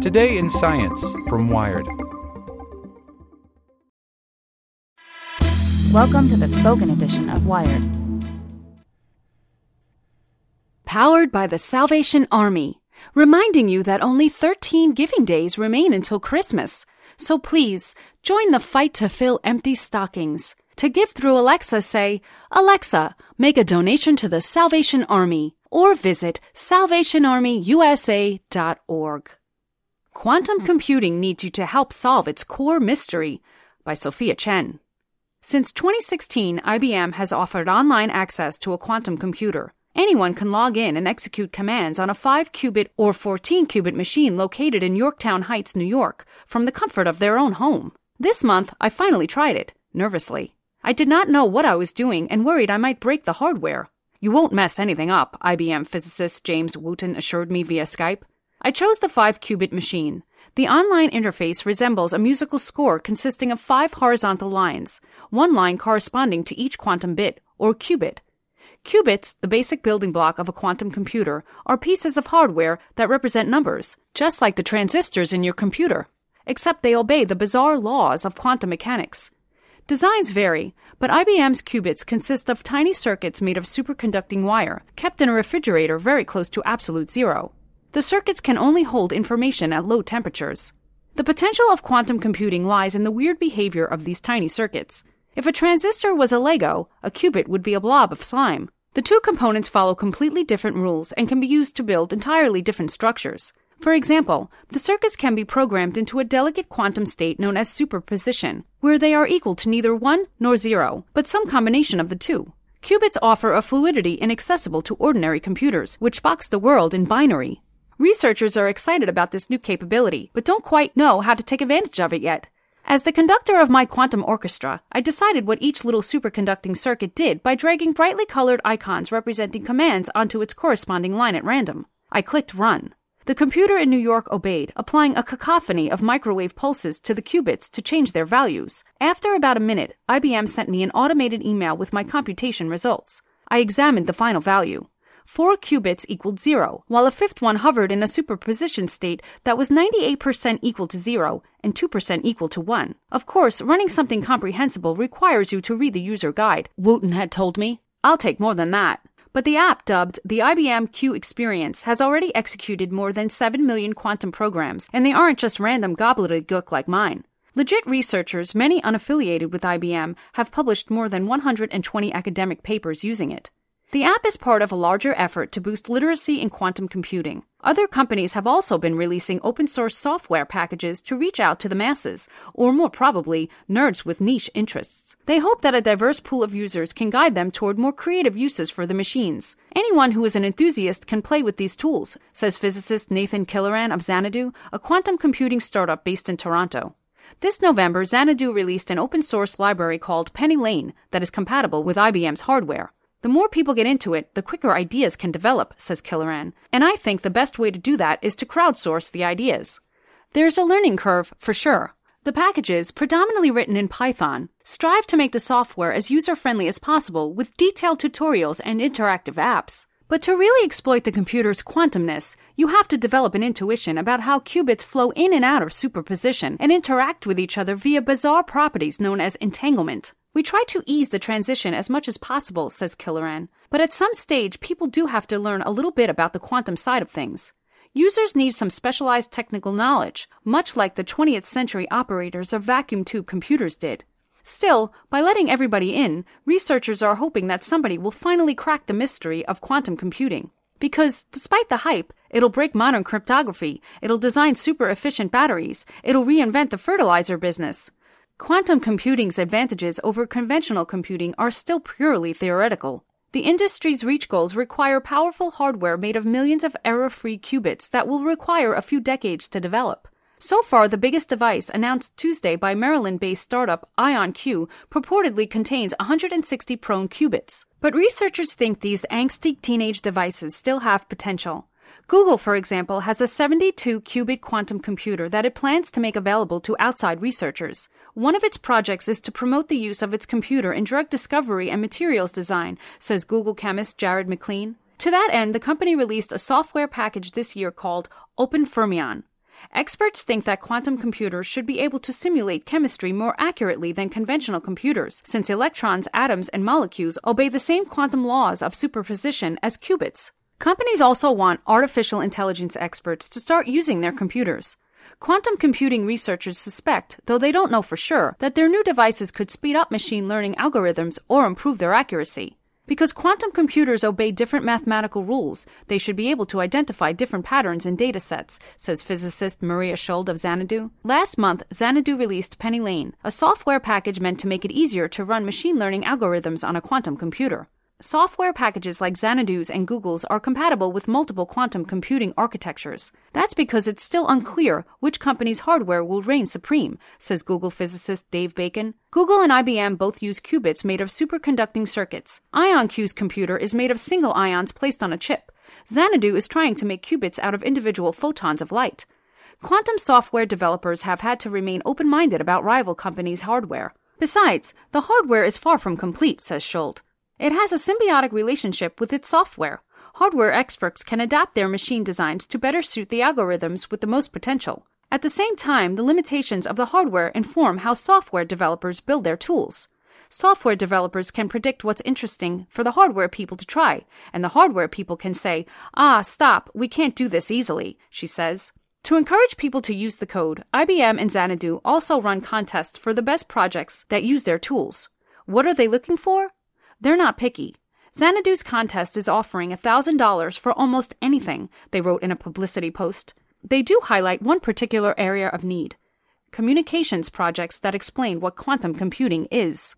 Today in Science from Wired. Welcome to the spoken edition of Wired. Powered by the Salvation Army, reminding you that only 13 giving days remain until Christmas. So please, join the fight to fill empty stockings. To give through Alexa, say, Alexa, make a donation to the Salvation Army, or visit salvationarmyusa.org. Quantum Computing Needs You to Help Solve Its Core Mystery by Sophia Chen. Since 2016, IBM has offered online access to a quantum computer. Anyone can log in and execute commands on a 5 qubit or 14 qubit machine located in Yorktown Heights, New York, from the comfort of their own home. This month, I finally tried it, nervously. I did not know what I was doing and worried I might break the hardware. You won't mess anything up, IBM physicist James Wootton assured me via Skype. I chose the 5 qubit machine. The online interface resembles a musical score consisting of five horizontal lines, one line corresponding to each quantum bit, or qubit. Qubits, the basic building block of a quantum computer, are pieces of hardware that represent numbers, just like the transistors in your computer, except they obey the bizarre laws of quantum mechanics. Designs vary, but IBM's qubits consist of tiny circuits made of superconducting wire, kept in a refrigerator very close to absolute zero. The circuits can only hold information at low temperatures. The potential of quantum computing lies in the weird behavior of these tiny circuits. If a transistor was a Lego, a qubit would be a blob of slime. The two components follow completely different rules and can be used to build entirely different structures. For example, the circuits can be programmed into a delicate quantum state known as superposition, where they are equal to neither 1 nor 0, but some combination of the two. Qubits offer a fluidity inaccessible to ordinary computers, which box the world in binary. Researchers are excited about this new capability, but don't quite know how to take advantage of it yet. As the conductor of my quantum orchestra, I decided what each little superconducting circuit did by dragging brightly colored icons representing commands onto its corresponding line at random. I clicked run. The computer in New York obeyed, applying a cacophony of microwave pulses to the qubits to change their values. After about a minute, IBM sent me an automated email with my computation results. I examined the final value. Four qubits equaled zero, while a fifth one hovered in a superposition state that was 98% equal to zero and 2% equal to one. Of course, running something comprehensible requires you to read the user guide, Wootton had told me. I'll take more than that. But the app dubbed the IBM Q Experience has already executed more than 7 million quantum programs, and they aren't just random gobbledygook like mine. Legit researchers, many unaffiliated with IBM, have published more than 120 academic papers using it. The app is part of a larger effort to boost literacy in quantum computing. Other companies have also been releasing open source software packages to reach out to the masses, or more probably, nerds with niche interests. They hope that a diverse pool of users can guide them toward more creative uses for the machines. Anyone who is an enthusiast can play with these tools, says physicist Nathan Killoran of Xanadu, a quantum computing startup based in Toronto. This November, Xanadu released an open source library called PennyLane that is compatible with IBM's hardware. The more people get into it, the quicker ideas can develop, says Killoran. And I think the best way to do that is to crowdsource the ideas. There's a learning curve, for sure. The packages, predominantly written in Python, strive to make the software as user friendly as possible with detailed tutorials and interactive apps. But to really exploit the computer's quantumness, you have to develop an intuition about how qubits flow in and out of superposition and interact with each other via bizarre properties known as entanglement. We try to ease the transition as much as possible, says Killoran, but at some stage, people do have to learn a little bit about the quantum side of things. Users need some specialized technical knowledge, much like the 20th century operators of vacuum tube computers did. Still, by letting everybody in, researchers are hoping that somebody will finally crack the mystery of quantum computing. Because, despite the hype, it'll break modern cryptography, it'll design super efficient batteries, it'll reinvent the fertilizer business. Quantum computing's advantages over conventional computing are still purely theoretical. The industry's reach goals require powerful hardware made of millions of error free qubits that will require a few decades to develop. So far, the biggest device announced Tuesday by Maryland based startup IonQ purportedly contains 160 prone qubits. But researchers think these angsty teenage devices still have potential. Google, for example, has a 72 qubit quantum computer that it plans to make available to outside researchers. One of its projects is to promote the use of its computer in drug discovery and materials design, says Google chemist Jarrod McClean. To that end, the company released a software package this year called Open Fermion. Experts think that quantum computers should be able to simulate chemistry more accurately than conventional computers, since electrons, atoms, and molecules obey the same quantum laws of superposition as qubits. Companies also want artificial intelligence experts to start using their computers. Quantum computing researchers suspect, though they don't know for sure, that their new devices could speed up machine learning algorithms or improve their accuracy. Because quantum computers obey different mathematical rules, they should be able to identify different patterns in data sets, says physicist Maria Schuld of Xanadu. Last month, Xanadu released PennyLane, a software package meant to make it easier to run machine learning algorithms on a quantum computer. Software packages like Xanadu's and Google's are compatible with multiple quantum computing architectures. That's because it's still unclear which company's hardware will reign supreme, says Google physicist Dave Bacon. Google and IBM both use qubits made of superconducting circuits. IonQ's computer is made of single ions placed on a chip. Xanadu is trying to make qubits out of individual photons of light. Quantum software developers have had to remain open minded about rival companies' hardware. Besides, the hardware is far from complete, says Schuld. It has a symbiotic relationship with its software. Hardware experts can adapt their machine designs to better suit the algorithms with the most potential. At the same time, the limitations of the hardware inform how software developers build their tools. Software developers can predict what's interesting for the hardware people to try, and the hardware people can say, ah, stop, we can't do this easily, she says. To encourage people to use the code, IBM and Xanadu also run contests for the best projects that use their tools. What are they looking for? They're not picky. Xanadu's contest is offering $1,000 for almost anything, they wrote in a publicity post. They do highlight one particular area of need communications projects that explain what quantum computing is.